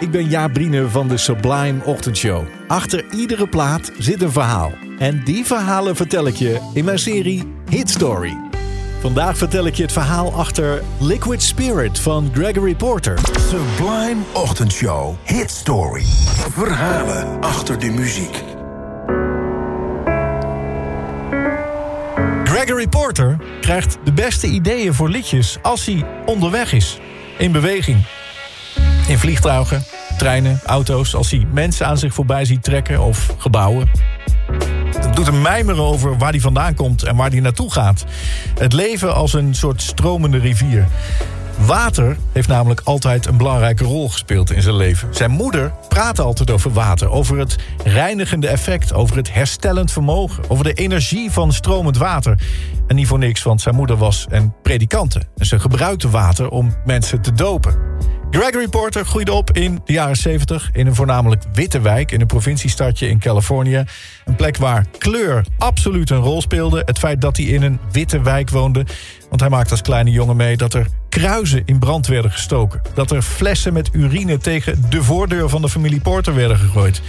ik ben Jaap Brine van de Sublime Ochtendshow. Achter iedere plaat zit een verhaal. En die verhalen vertel ik je in mijn serie Hit Story. Vandaag vertel ik je het verhaal achter Liquid Spirit van Gregory Porter. Sublime Ochtendshow. Hit Story. Verhalen achter de muziek. Gregory Porter krijgt de beste ideeën voor liedjes als hij onderweg is. In beweging. In vliegtuigen, treinen, auto's, als hij mensen aan zich voorbij ziet trekken of gebouwen. Het doet hem mijmeren over waar hij vandaan komt en waar hij naartoe gaat. Het leven als een soort stromende rivier. Water heeft namelijk altijd een belangrijke rol gespeeld in zijn leven. Zijn moeder praatte altijd over water, over het reinigende effect, over het herstellend vermogen, over de energie van stromend water. En niet voor niks, want zijn moeder was een predikante. En ze gebruikte water om mensen te dopen. Gregory Porter groeide op in de jaren 70 in een voornamelijk witte wijk in een provinciestadje in Californië. Een plek waar kleur absoluut een rol speelde. Het feit dat hij in een witte wijk woonde. Want hij maakte als kleine jongen mee dat er kruizen in brand werden gestoken. Dat er flessen met urine tegen de voordeur van de familie Porter werden gegooid.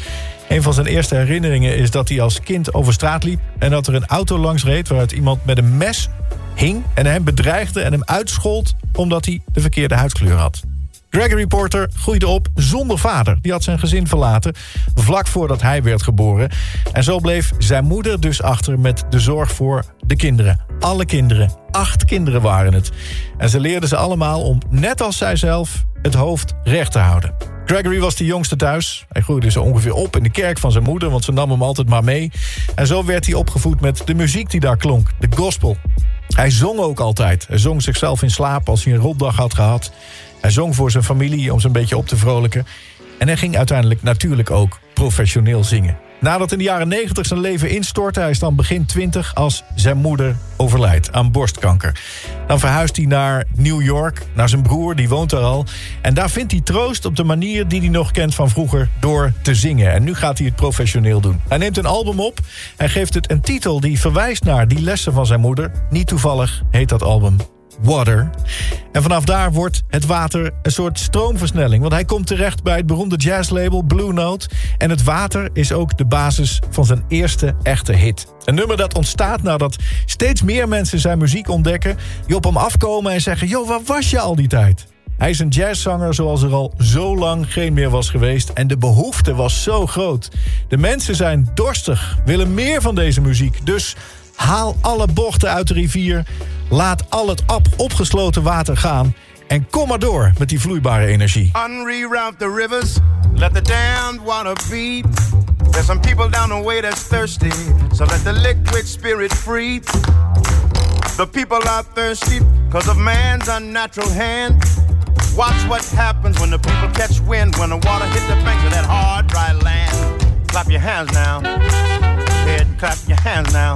Een van zijn eerste herinneringen is dat hij als kind over straat liep... en dat er een auto langs reed waaruit iemand met een mes hing... en hem bedreigde en hem uitschold omdat hij de verkeerde huidkleur had. Gregory Porter groeide op zonder vader. Die had zijn gezin verlaten vlak voordat hij werd geboren. En zo bleef zijn moeder dus achter met de zorg voor de kinderen. Alle kinderen. Acht kinderen waren het. En ze leerden ze allemaal om, net als zijzelf, het hoofd recht te houden. Gregory was de jongste thuis. Hij groeide zo ongeveer op in de kerk van zijn moeder... want ze nam hem altijd maar mee. En zo werd hij opgevoed met de muziek die daar klonk, de gospel. Hij zong ook altijd. Hij zong zichzelf in slaap als hij een rotdag had gehad. Hij zong voor zijn familie om ze een beetje op te vrolijken. En hij ging uiteindelijk natuurlijk ook professioneel zingen. Nadat in de jaren 90 zijn leven instortte, hij is dan begin 20 als zijn moeder overlijdt aan borstkanker. Dan verhuist hij naar New York, naar zijn broer, die woont daar al. En daar vindt hij troost op de manier die hij nog kent van vroeger door te zingen. En nu gaat hij het professioneel doen. Hij neemt een album op en geeft het een titel die verwijst naar die lessen van zijn moeder. Niet toevallig heet dat album Water. En vanaf daar wordt het water een soort stroomversnelling. Want hij komt terecht bij het beroemde jazzlabel Blue Note. En het water is ook de basis van zijn eerste echte hit. Een nummer dat ontstaat nadat steeds meer mensen zijn muziek ontdekken... die op hem afkomen en zeggen... joh, waar was je al die tijd? Hij is een jazzzanger zoals er al zo lang geen meer was geweest. En de behoefte was zo groot. De mensen zijn dorstig, willen meer van deze muziek. Dus haal alle bochten uit de rivier... Laat al het op opgesloten water gaan. En kom maar door met die vloeibare energie. Unreroute the rivers, let the damned water beat. There's some people down the way that's thirsty, so let the liquid spirit free. The people are thirsty because of man's unnatural hand. Watch what happens when the people catch wind, when the water hits the banks of that hard, dry land. Clap your hands now. Head, clap your hands now.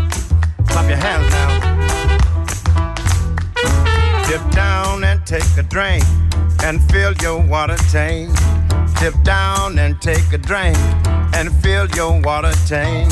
Clap your hands now. Dip down and take a drink and fill your water tank. Dip down and take a drink and fill your water tank.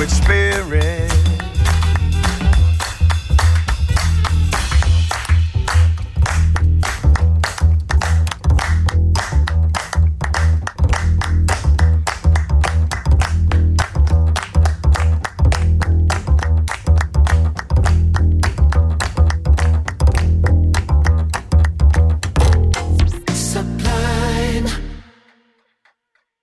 Liquid spirit.